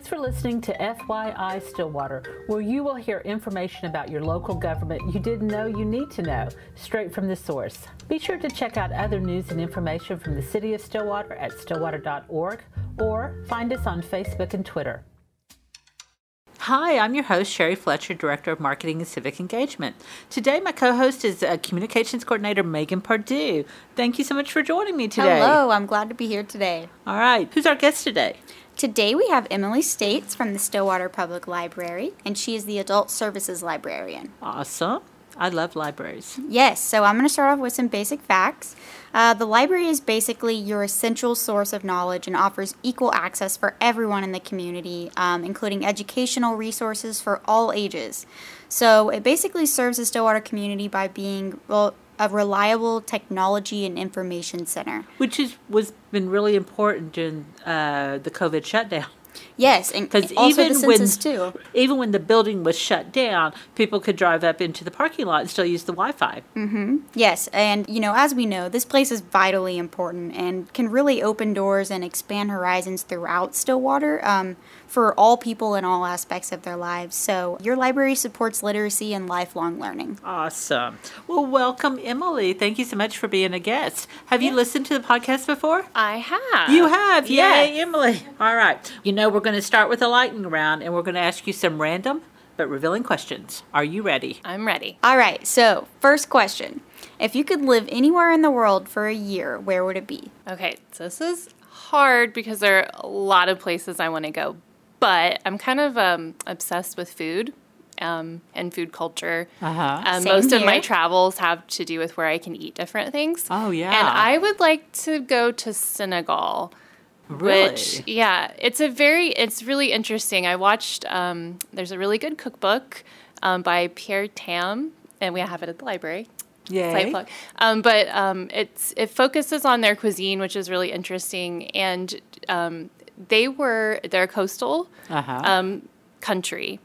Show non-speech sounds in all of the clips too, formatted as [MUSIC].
Thanks for listening to FYI Stillwater, where you will hear information about your local government you didn't know you need to know, straight from the source. Be sure to check out other news and information from the City of Stillwater at stillwater.org or find us on Facebook and Twitter. Hi, I'm your host, Sherry Fletcher, Director of Marketing and Civic Engagement. Today, my co host is uh, Communications Coordinator Megan Pardue. Thank you so much for joining me today. Hello, I'm glad to be here today. All right, who's our guest today? Today we have Emily States from the Stillwater Public Library, and she is the Adult Services Librarian. Awesome. I love libraries. Yes, so I'm going to start off with some basic facts. Uh, the library is basically your essential source of knowledge and offers equal access for everyone in the community, um, including educational resources for all ages. So it basically serves the Stillwater community by being well, a reliable technology and information center. Which is was been really important during uh, the COVID shutdown. Yes, and because even when too. even when the building was shut down, people could drive up into the parking lot and still use the Wi-Fi. Mm-hmm. Yes, and you know, as we know, this place is vitally important and can really open doors and expand horizons throughout Stillwater. Um, for all people in all aspects of their lives. So, your library supports literacy and lifelong learning. Awesome. Well, welcome, Emily. Thank you so much for being a guest. Have yeah. you listened to the podcast before? I have. You have? Yeah. Yay, Emily. All right. You know, we're going to start with a lightning round and we're going to ask you some random but revealing questions. Are you ready? I'm ready. All right. So, first question. If you could live anywhere in the world for a year, where would it be? Okay, so this is hard because there are a lot of places I want to go, but I'm kind of um, obsessed with food. Um, and food culture. Uh-huh. Um, most here. of my travels have to do with where I can eat different things. Oh yeah. And I would like to go to Senegal. Really? Which, yeah, it's a very, it's really interesting. I watched. Um, there's a really good cookbook um, by Pierre Thiam, and we have it at the library. Yay. plug. Um, but um, it's it focuses on their cuisine, which is really interesting, and um, they were they're a coastal uh-huh. um, country,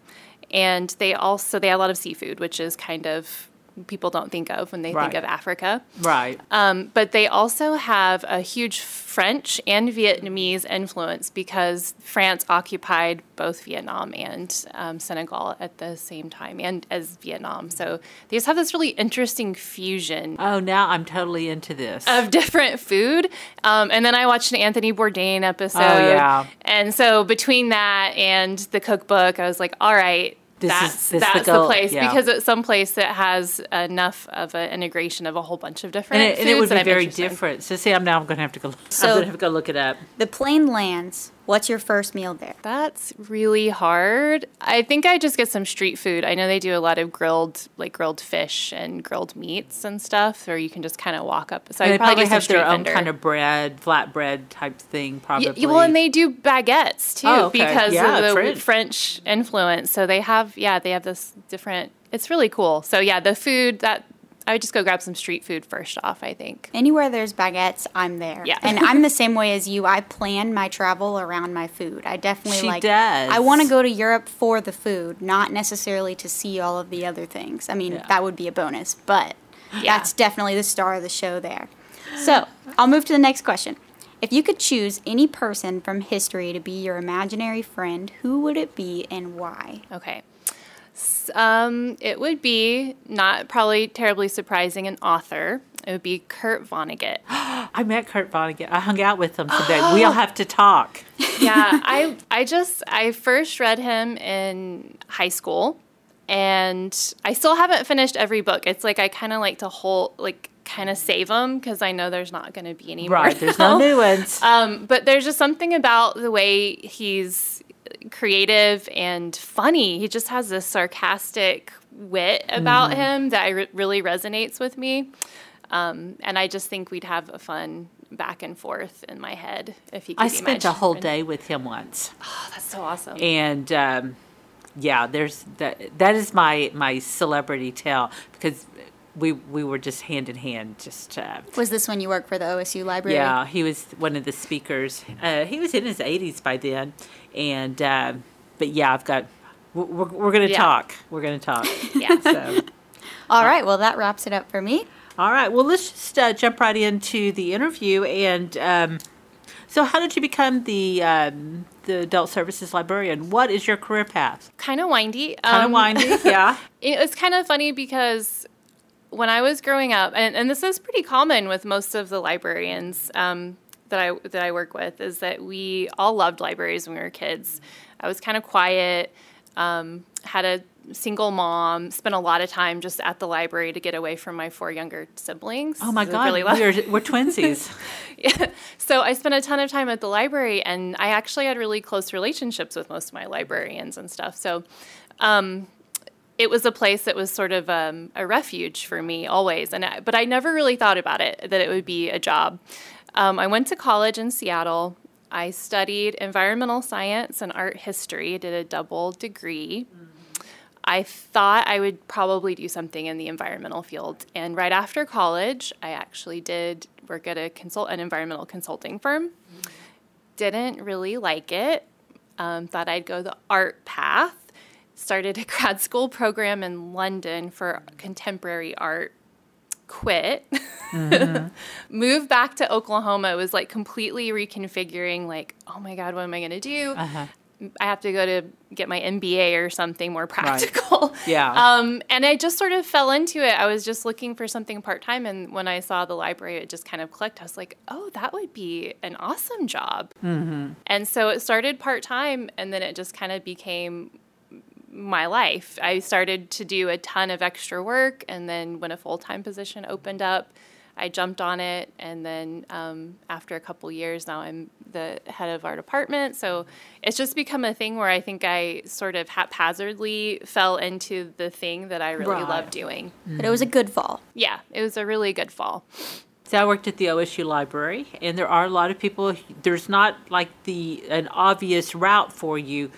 and they also they have a lot of seafood, which is kind of people don't think of when they right. think of Africa. Right. Um, but they also have a huge French and Vietnamese influence because France occupied both Vietnam and um, Senegal at the same time, and as Vietnam. So they just have this really interesting fusion. Oh, now I'm totally into this of different food. Um, and then I watched an Anthony Bourdain episode. Oh yeah. And so between that and the cookbook, I was like, all right this that's is, this that's the, the, place yeah. because it's some place that has enough of an integration of a whole bunch of different and it, and it would be very different. So see, I'm now I'm going to have to go. [LAUGHS] So I'm going to have to go look it up. The Plain Lands What's your first meal there? That's really hard. I think I just get some street food. I know they do a lot of grilled, like grilled fish and grilled meats and stuff, or you can just kind of walk up. So I probably, probably have their own vendor. kind of bread, flatbread type thing, probably. Yeah, well, and they do baguettes too oh, okay. because yeah, of the French. French influence. So they have, yeah, they have this different. It's really cool. So yeah, the food that I would just go grab some street food first off, I think. Anywhere there's baguettes, I'm there. Yeah. and I'm the same way as you. I plan my travel around my food. I definitely she like does. I want to go to Europe for the food, not necessarily to see all of the other things. I mean, yeah. that would be a bonus, but yeah. that's definitely the star of the show there. [GASPS] So, I'll move to the next question. If you could choose any person from history to be your imaginary friend, who would it be and why? Okay. Um, it would be not probably terribly surprising an author. It would be Kurt Vonnegut. [GASPS] I met Kurt Vonnegut. I hung out with him today. [GASPS] we'll have to talk. yeah, I I just I first read him in high school, and I still haven't finished every book. It's like I kind of like to hold like kind of save them because I know there's not going to be any right, more. Right, there's no new ones. [LAUGHS] Um, but there's just something about the way he's creative and funny. He just has this sarcastic wit about mm-hmm. him that re- really resonates with me. Um, and I just think we'd have a fun back and forth in my head if he. I spent a whole day with him once. Oh, that's so awesome! And um, yeah, there's that. That is my my celebrity tale because we we were just hand in hand. Just uh, was this when you worked for the OSU library? Yeah, he was one of the speakers. Uh, he was in his 80s by then, and uh, but yeah, I've got. We're, we're going to yeah. talk. We're going to talk. [LAUGHS] yeah. So. All right. Well, that wraps it up for me. All right. Well, let's just uh, jump right into the interview. And um, So, how did you become the um, the adult services librarian? What is your career path? Kind of windy. Kind of Um, windy, yeah. [LAUGHS] It's kind of funny because when I was growing up, and, and this is pretty common with most of the librarians um, that I that I work with, is that we all loved libraries when we were kids. I was kind of quiet, um, had a single mom, spent a lot of time just at the library to get away from my four younger siblings. Oh my God, really we're we're twinsies. yeah. [LAUGHS] So I spent a ton of time at the library, and I actually had really close relationships with most of my librarians and stuff. So um, it was a place that was sort of um, a refuge for me always. And I, but I never really thought about it that it would be a job. Um, I went to college in Seattle. I studied environmental science and art history. Did a double degree. I thought I would probably do something in the environmental field. And right after college, I actually did work at a consult an environmental consulting firm. Didn't really like it. Um, thought I'd go the art path. Started a [LAUGHS] grad school program in London for contemporary art. Quit. [LAUGHS] Moved back to Oklahoma. It was like completely reconfiguring. Like, oh my god, what am I going to do? Uh-huh. I have to go to get my MBA or something more practical. [LAUGHS] Yeah. Um, and I just sort of fell into it. I was just looking for something part time, and when I saw the library, it just kind of clicked. I was like, "Oh, that would be an awesome job." Mm-hmm. And so it started part time, and then it just kind of became my life. I started to do a ton of extra work, and then when a full time position opened up, I jumped on it. And then um, after a couple years, now I'm the head of our department. So it's just become a thing where I think I sort of haphazardly fell into the thing that I really Right. love doing. But it was a good fall. Yeah, it was a really good fall. So I worked at the OSU library, and there are a lot of people. There's not like the an obvious route for you,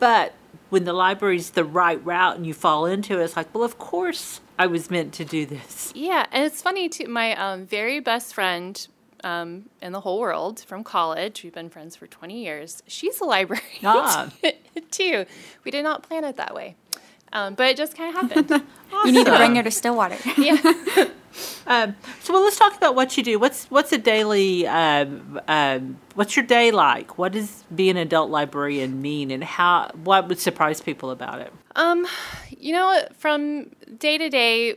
but when the library's the right route and you fall into it, it's like, well, of course I was meant to do this. Yeah, and it's funny too. My um, very best friend um, in the whole world from college, we've been friends for 20 years. She's a librarian Ah. [LAUGHS] too. We did not plan it that way, um, but it just kind of happened. [LAUGHS] You need to bring her to Stillwater. [LAUGHS] yeah. [LAUGHS] Um, so, well, let's talk about what you do. What's what's a daily? Um, um, what's your day like? What does being an adult librarian mean, and how? What would surprise people about it? Um, you know, from day to day,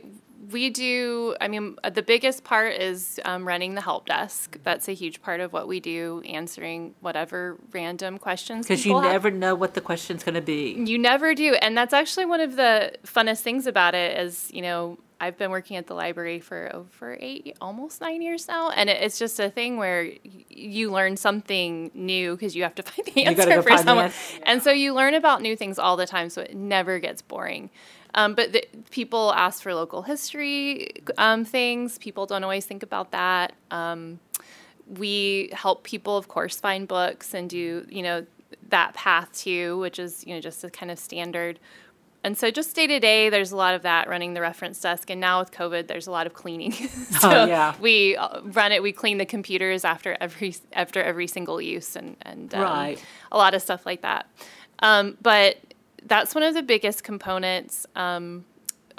we do. I mean, uh, the biggest part is um, running the help desk. That's a huge part of what we do, answering whatever random questions. Because you people have. never know what the question's going to be. You never do. And that's actually one of the funnest things about it is, you know, I've been working at the library for over eight, almost nine years now. And it's just a thing where you learn something new because you have to [LAUGHS] find the answer go for someone. answer. And so you learn about new things all the time. So it never gets boring. Um, but the, people ask for local history um, things. People don't always think about that. Um, we help people, of course, find books and do, you know, that path too, which is, you know, just a kind of standard. And so just day to day, there's a lot of that running the reference desk. And now with COVID, there's a lot of cleaning. [LAUGHS] so Oh, yeah. we uh, run it, we clean the computers after every, after every single use and, and um, Right. a lot of stuff like that. Um, but that's one of the biggest components. Um,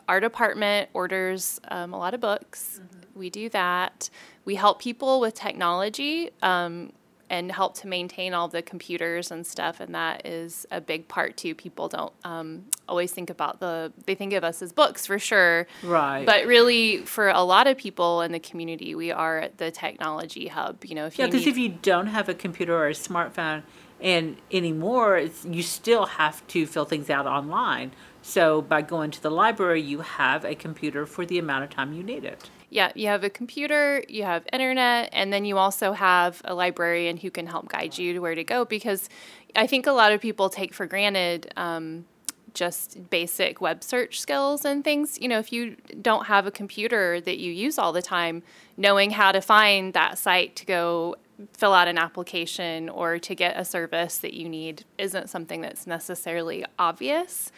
our department orders um, a lot of books. We do that. We help people with technology um, and help to maintain all the computers and stuff. And that is a big part too. People don't um, always think about the, they think of us as books for sure. Right. But really, for a lot of people in the community, we are the technology hub. You know, if Yeah, because if you don't have a computer or a smartphone, and anymore, it's, you still have to fill things out online. So by going to the library, you have a computer for the amount of time you need it. Yeah, you have a computer, you have internet, and then you also have a librarian who can help guide you to where to go. Because I think a lot of people take for granted um, just basic web search skills and things. You know, if you don't have a computer that you use all the time, knowing how to find that site to go fill out an application or to get a service that you need isn't something that's necessarily obvious.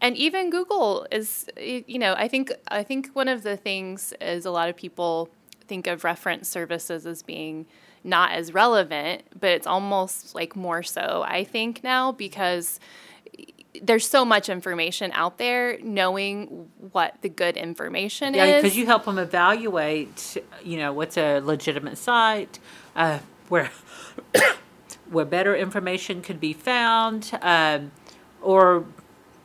And even Google is you know I think I think one of the things is a lot of people think of reference services as being not as relevant but it's almost like more so I think now because there's so much information out there knowing what the good information Yeah, is because you help them evaluate, you know, what's a legitimate site, uh, where [COUGHS] where better information could be found, um, or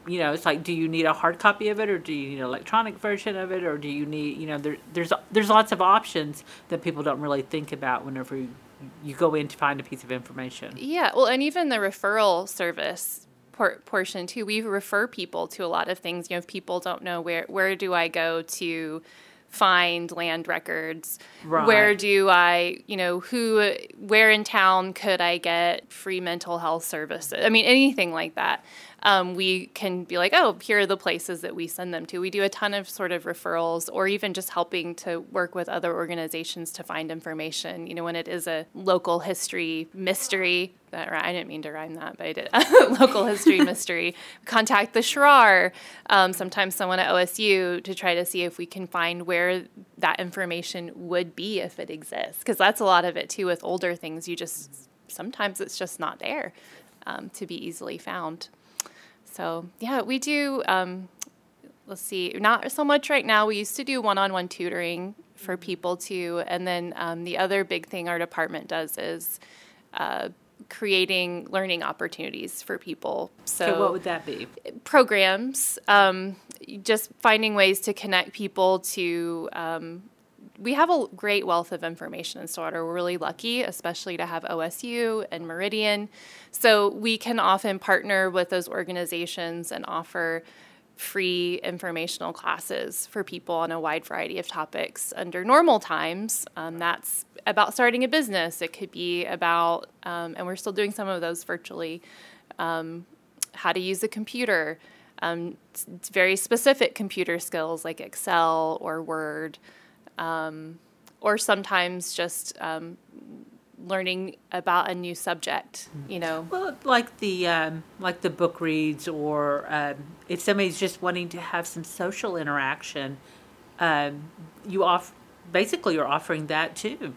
you know, it's like, do you need a hard copy of it, or do you need an electronic version of it, or do you need, you know, there, there's there's lots of options that people don't really think about whenever you, you go in to find a piece of information. Yeah, well, and even the referral service por- portion too. We refer people to a lot of things. You know, if people don't know where where do I go to find land records Right. where do i you know who where in town could i get free mental health services i mean anything like that um, we can be like oh here are the places that we send them to we do a ton of sort of referrals or even just helping to work with other organizations to find information you know when it is a local history mystery that I didn't mean to rhyme that, but I did. [LAUGHS] Local history [LAUGHS] mystery. Contact the Sheerar, um, sometimes someone at OSU, to try to see if we can find where that information would be if it exists. Because that's a lot of it too with older things. You just sometimes it's just not there um, to be easily found. So yeah, we do. Um, let's see, not so much right now. We used to do one-on-one tutoring for people too, and then um, the other big thing our department does is. Uh, creating learning opportunities for people. So, So what would that be? programs, um, just finding ways to connect people to. Um, we have a great wealth of information in Stillwater. We're really lucky, especially to have OSU and Meridian. So we can often partner with those organizations and offer free informational classes for people on a wide variety of topics under normal times. Um, that's about starting a business. It could be about, um, and we're still doing some of those virtually, um, how to use a computer, um, very specific computer skills like Excel or Word, um, or sometimes just um, learning about a new subject. You know, Well, like the um, like the book reads, or um, if somebody's just wanting to have some social interaction, um, you off basically you're offering that too.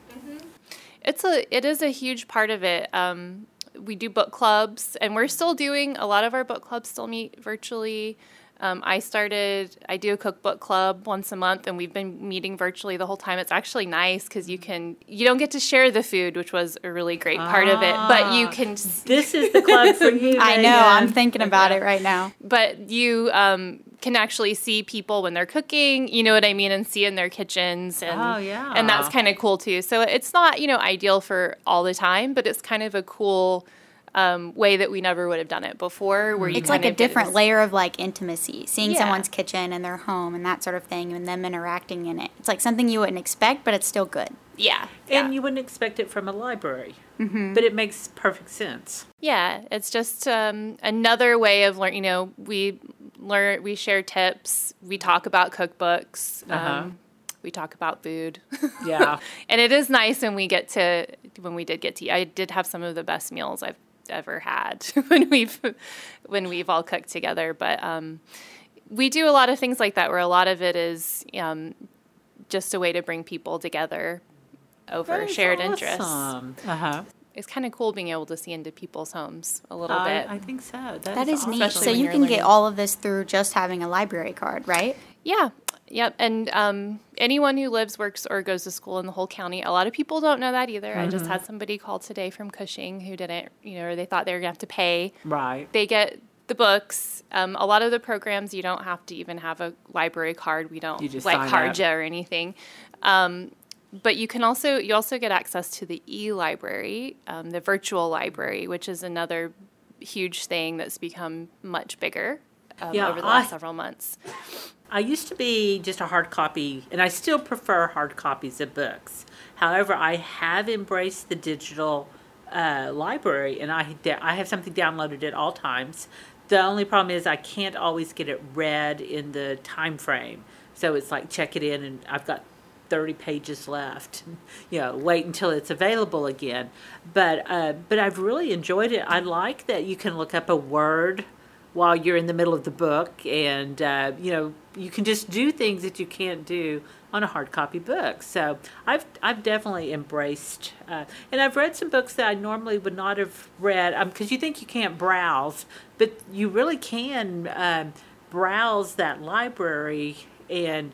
It's a it is a huge part of it. Um, we do book clubs, and we're still doing a lot of our book clubs still meet virtually. Um, I started. I do a cookbook club once a month, and we've been meeting virtually the whole time. It's actually nice because you can you don't get to share the food, which was a really great part of it, but you Ah. can. This is the club for [LAUGHS] you. I know. I'm thinking about it right now. But you um, can actually see people when they're cooking. You know what I mean, and see in their kitchens, and Oh, yeah. and that's kind of cool too. So it's not you know ideal for all the time, but it's kind of a cool um, way that we never would have done it before. Where you It's like a different this- layer of like intimacy, seeing Yeah. someone's kitchen and their home and that sort of thing, and them interacting in it. It's like something you wouldn't expect, but it's still good. Yeah, and yeah. you wouldn't expect it from a library, Mm-hmm. but it makes perfect sense. Yeah, it's just um, another way of learning. You know, we learn, we share tips, we talk about cookbooks, Uh-huh. um, we talk about food. Yeah. [LAUGHS] and it is nice when we get to when we did get to. I did have some of the best meals I've ever had [LAUGHS] when we've when we've all cooked together. But um, we do a lot of things like that, where a lot of it is um, just a way to bring people together over shared interests. Uh huh. It's kind of cool being able to see into people's homes a little I, bit. I think so. That is neat. Especially So you you're can get all of this through just having a library card, right? Yeah. Yep. And um, anyone who lives, works, or goes to school in the whole county, a lot of people don't know that either. I just had somebody call today from Cushing who didn't, you know, or they thought they were going to have to pay. Right. They get the books. Um, a lot of the programs, you don't have to even have a library card. We don't like. Harja or anything. Um, but you can also you also get access to the e-library, um, the virtual library, which is another huge thing that's become much bigger um, Yeah, over the last I- several months. I used to be just a hard copy, and I still prefer hard copies of books. However, I have embraced the digital uh, library, and I I have something downloaded at all times. The only problem is I can't always get it read in the time frame. So it's like check it in, and I've got 30 pages left. [LAUGHS] You know, wait until it's available again. But uh, but I've really enjoyed it. I like that you can look up a word while you're in the middle of the book, and uh, you know you can just do things that you can't do on a hard copy book. So I've I've definitely embraced, uh, and I've read some books that I normally would not have read because you think you can't browse, but you really can um, browse that library and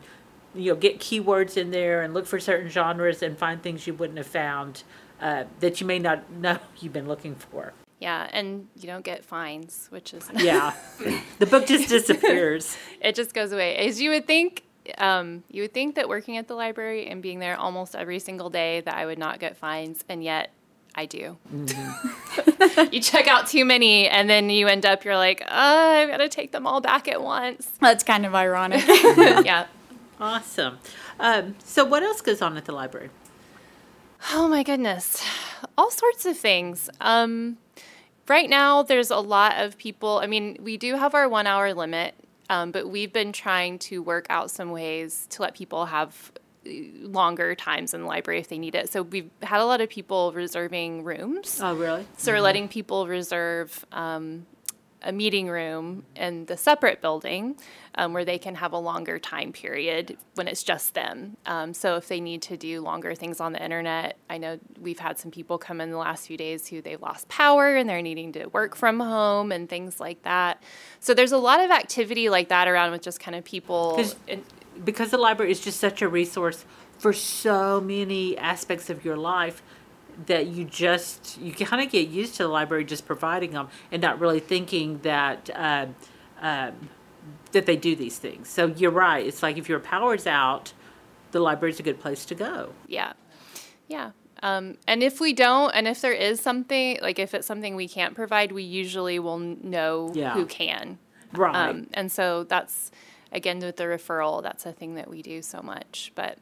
you know get keywords in there and look for certain genres and find things you wouldn't have found uh, that you may not [LAUGHS] know you've been looking for. Yeah, and you don't get fines, which is Yeah, [LAUGHS] the book just disappears. it just goes away. As you would think, um, you would think that working at the library and being there almost every single day that I would not get fines, and yet I do. Mm-hmm. [LAUGHS] you check out too many, and then you end up, you're like, oh, I've got to take them all back at once. That's kind of ironic. [LAUGHS] yeah. Awesome. Um, so, what else goes on at the library? Oh my goodness, all sorts of things. Um, right now, there's a lot of people. I mean, we do have our one hour limit, um, but we've been trying to work out some ways to let people have uh, longer times in the library if they need it. So we've had a lot of people reserving rooms. Oh, really? So we're letting people reserve um, a meeting room in the separate building um, where they can have a longer time period when it's just them. Um, so if they need to do longer things on the internet, I know we've had some people come in the last few days who they've lost power and they're needing to work from home and things like that. So there's a lot of activity like that around with just kind of people. Because the library is just such a resource for so many aspects of your life that you just you kind of get used to the library just providing them and not really thinking that uh, um, that they do these things. So you're right. It's like if your power's out, the library's a good place to go. Yeah, yeah. Um, and if we don't, and if there is something like if it's something we can't provide, we usually will know yeah. who can. Right. Um, and so that's again with the referral. That's a thing that we do so much, but.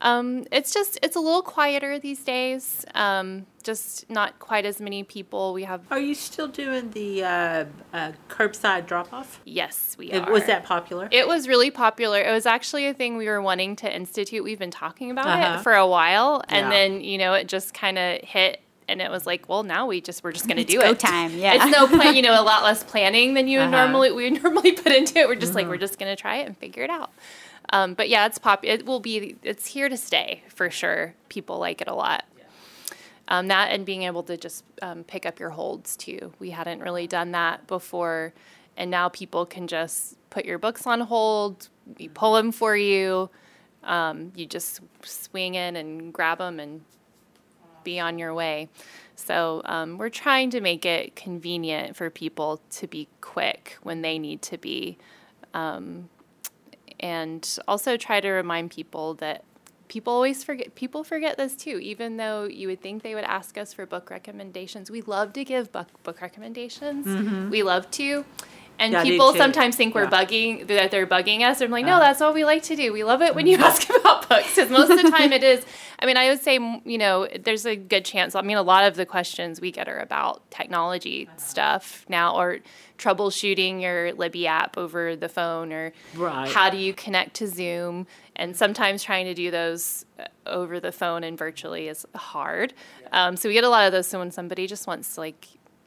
Um, it's just it's a little quieter these days. Um, just not quite as many people. We have. Are you still doing the uh, uh, curbside drop off? Yes, we it, are. Was that popular? It was really popular. It was actually a thing we were wanting to institute. We've been talking about uh-huh. it for a while, and yeah. then you know it just kind of hit and it was like, well, now we just we're just going to do go it. time, yeah. It's no plan, you know, a lot less planning than you uh-huh. normally we [LAUGHS] normally put into it. We're just mm-hmm. like we're just going to try it and figure it out. Um, but yeah, it's pop. It will be. It's here to stay for sure. People like it a lot. Um, that and being able to just um, pick up your holds too. We hadn't really done that before, and now people can just put your books on hold. We pull them for you. Um, you just swing in and grab them and be on your way. So um, we're trying to make it convenient for people to be quick when they need to be. Um, and also try to remind people that people always forget people forget this too even though you would think they would ask us for book recommendations. We love to give book, book recommendations. Mm-hmm. we love to and yeah, people sometimes think we're yeah. bugging that they're bugging us. I'm like, no, that's what we like to do. We love it when you mm-hmm. ask [LAUGHS] about books because most of the time it is. [LAUGHS] I mean, I would say you know, there's a good chance. I mean, a lot of the questions we get are about technology stuff now, or troubleshooting your Libby app over the phone, or right. how do you connect to Zoom. And sometimes trying to do those uh, over the phone and virtually is hard. Um, so we get a lot of those. So when somebody just wants like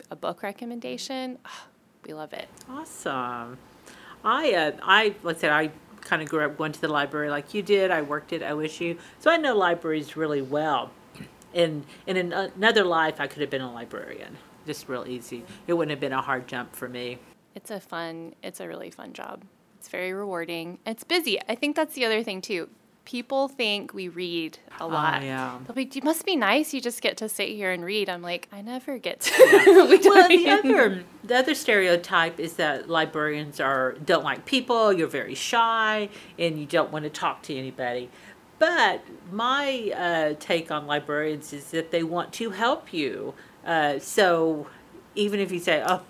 a book recommendation. We love it. Awesome. I, uh, I, let's say I kind of grew up going to the library like you did. I worked at OSU, so I know libraries really well. And in an, another life, I could have been a librarian. Just real easy. It wouldn't have been a hard jump for me. It's a fun. It's a really fun job. It's very rewarding. It's busy. I think that's the other thing too people think we read a oh, lot. Oh, yeah. They'll be, you must be nice. You just get to sit here and read. I'm like, I never get to. Yeah. [LAUGHS] well, the other the other stereotype is that librarians are don't like people. You're very shy and you don't want to talk to anybody. But my uh, take on librarians is that they want to help you. Uh, so even if you say, "Oh,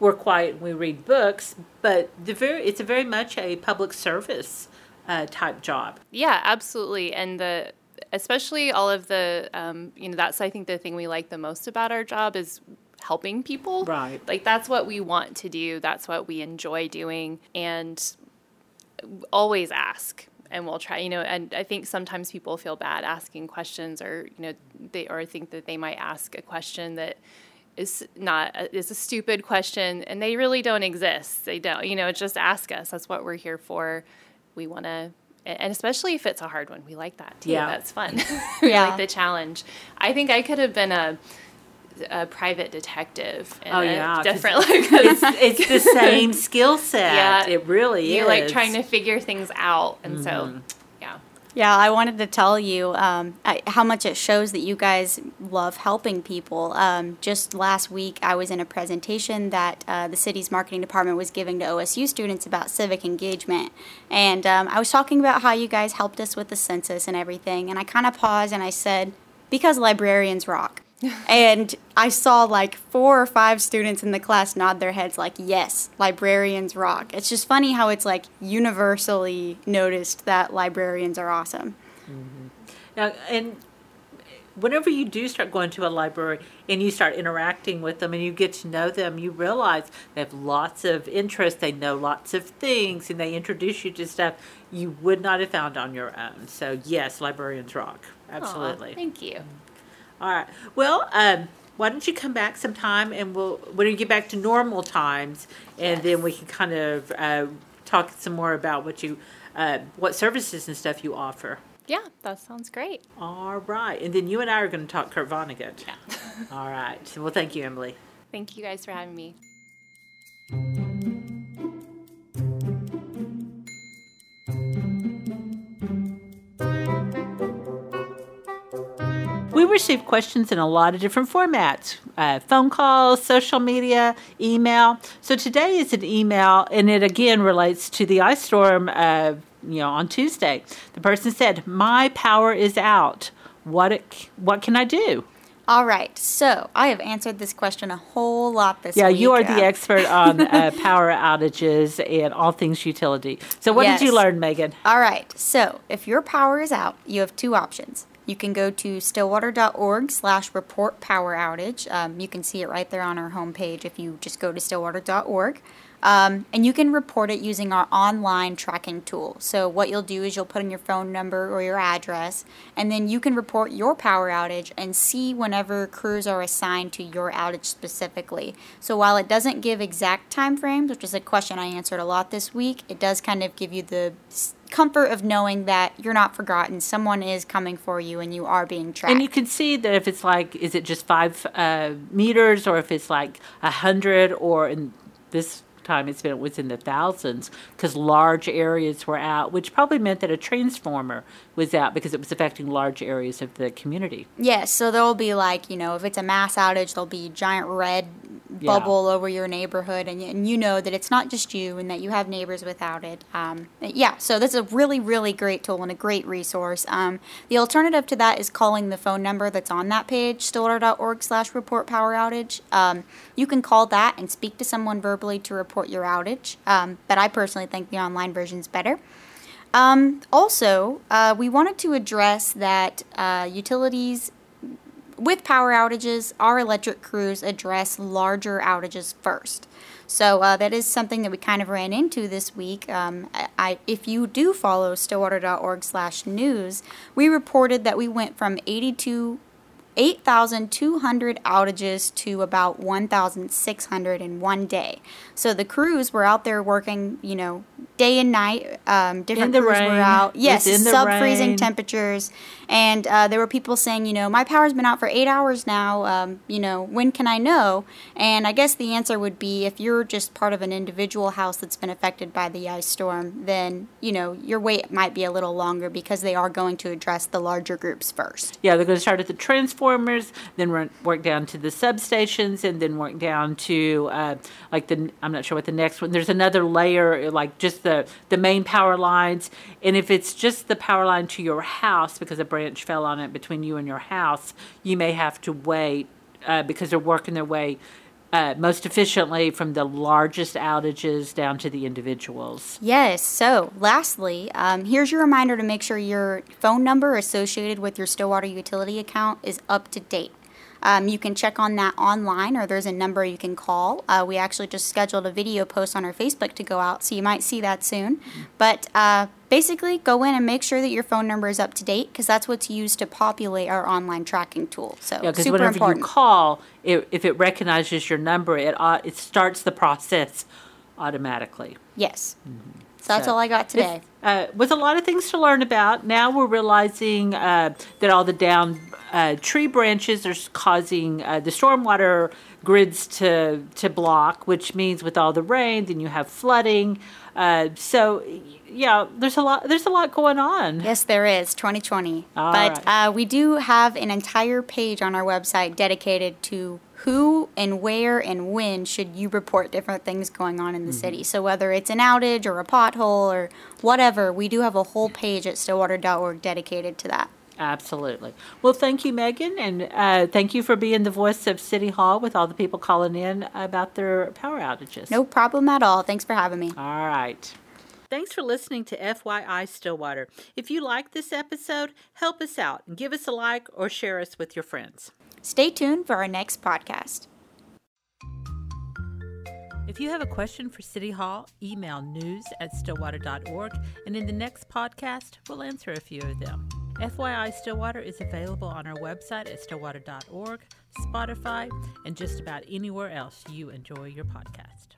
we're quiet and we read books," but the very it's a very much a public service uh, type job. Yeah, absolutely. And the especially all of the um, you know that's I think the thing we like the most about our job is helping people. Right. Like that's what we want to do. That's what we enjoy doing, and always ask and we'll try you know and i think sometimes people feel bad asking questions or you know they or think that they might ask a question that is not a, is a stupid question and they really don't exist they don't you know just ask us that's what we're here for we want to and especially if it's a hard one we like that too yeah that's fun [LAUGHS] we yeah. like the challenge i think i could have been a a private detective. oh yeah, different. Like, it's, [LAUGHS] it's the same skill set. Yeah, it really is. You're is. like trying to figure things out, and mm-hmm. so yeah. I wanted to tell you um, I, how much it shows that you guys love helping people. Um, just last week, I was in a presentation that uh, the city's marketing department was giving to OSU students about civic engagement. And um, I was talking about how you guys helped us with the census and everything. And I kind of paused and I said, because librarians rock. And I saw like four or five students in the class nod their heads, like, yes, librarians rock. It's just funny how it's like universally noticed that librarians are awesome. Mm-hmm. Now, and whenever you do start going to a library and you start interacting with them and you get to know them, you realize they have lots of interests, they know lots of things, and they introduce you to stuff you would not have found on your own. So, yes, librarians rock. Absolutely. Aw, thank you. All right. Well, um, why don't you come back sometime and we'll when we get back to normal times, and then we can kind of uh, talk some more about what you, uh, what services and stuff you offer. Yeah, that sounds great. All right, and then you and I are going to talk Kurt Vonnegut. Yeah. All right. Well, thank you, Emily. Thank you guys for having me. Receive questions in a lot of different formats uh, phone calls, social media, email. So today is an email, and it again relates to the ice storm, uh, you know, on Tuesday. The person said, My power is out. What, it, what can I do? All right, so I have answered this question a whole lot this yeah, week. Yeah, you are the expert on [LAUGHS] uh, power outages and all things utility. So, what yes. did you learn, Megan? All right, so if your power is out, you have two options. You can go to stillwater.org slash report power outage. Um, you can see it right there on our homepage if you just go to stillwater.org. Um, and you can report it using our online tracking tool. So, what you'll do is you'll put in your phone number or your address, and then you can report your power outage and see whenever crews are assigned to your outage specifically. So, while it doesn't give exact time frames, which is a question I answered a lot this week, it does kind of give you the comfort of knowing that you're not forgotten. Someone is coming for you, and you are being tracked. And you can see that if it's like, is it just five uh, meters, or if it's like a hundred, or in this time it's been it was in the thousands because large areas were out, which probably meant that a transformer was out because it was affecting large areas of the community. Yes, so there'll be like you know if it's a mass outage, there'll be giant red bubble yeah. over your neighborhood, and, and you know that it's not just you and that you have neighbors without it. Um, yeah, so that's a really, really great tool and a great resource. Um, the alternative to that is calling the phone number that's on that page, stillwater.org slash report power outage. Um, you can call that and speak to someone verbally to report your outage, um, but I personally think the online version is better. Um, also, uh, we wanted to address that uh, utilities with power outages, our electric crews address larger outages first. So uh, that is something that we kind of ran into this week. Um, I, if you do follow stillwater.org/news, we reported that we went from 82 8,200 outages to about 1,600 in one day. So the crews were out there working, you know, day and night. Um, different crews rain. were out. Yes, sub freezing temperatures. And uh, there were people saying, you know, my power's been out for eight hours now. Um, you know, when can I know? And I guess the answer would be if you're just part of an individual house that's been affected by the ice storm, then, you know, your wait might be a little longer because they are going to address the larger groups first. Yeah, they're going to start at the transformers, then work down to the substations, and then work down to uh, like the, I'm not sure what the next one, there's another layer, like just the, the main power lines. And if it's just the power line to your house because a branch fell on it between you and your house, you may have to wait uh, because they're working their way uh, most efficiently from the largest outages down to the individuals. Yes. So, lastly, um, here's your reminder to make sure your phone number associated with your Stillwater utility account is up to date. Um, you can check on that online, or there's a number you can call. Uh, we actually just scheduled a video post on our Facebook to go out, so you might see that soon. But uh, basically, go in and make sure that your phone number is up to date because that's what's used to populate our online tracking tool. So, yeah, because whenever important. you call, it, if it recognizes your number, it uh, it starts the process automatically. Yes. Mm-hmm. So that's all I got today. Uh, with a lot of things to learn about, now we're realizing uh, that all the down uh, tree branches are causing uh, the stormwater grids to to block, which means with all the rain, then you have flooding. Uh, so, yeah, there's a lot. There's a lot going on. Yes, there is 2020. All but right. uh, we do have an entire page on our website dedicated to who and where and when should you report different things going on in Mm-hmm. the city. So whether it's an outage or a pothole or whatever, we do have a whole page at stillwater.org dedicated to that. Absolutely. Well, thank you, Megan, and uh, thank you for being the voice of City Hall with all the people calling in about their power outages. No problem at all. Thanks for having me. All right. Thanks for listening to FYI Stillwater. If you like this episode, help us out and give us a like or share us with your friends. Stay tuned for our next podcast. If you have a question for City Hall, email news at stillwater.org, and in the next podcast, we'll answer a few of them. FYI Stillwater is available on our website at stillwater.org, Spotify, and just about anywhere else you enjoy your podcast.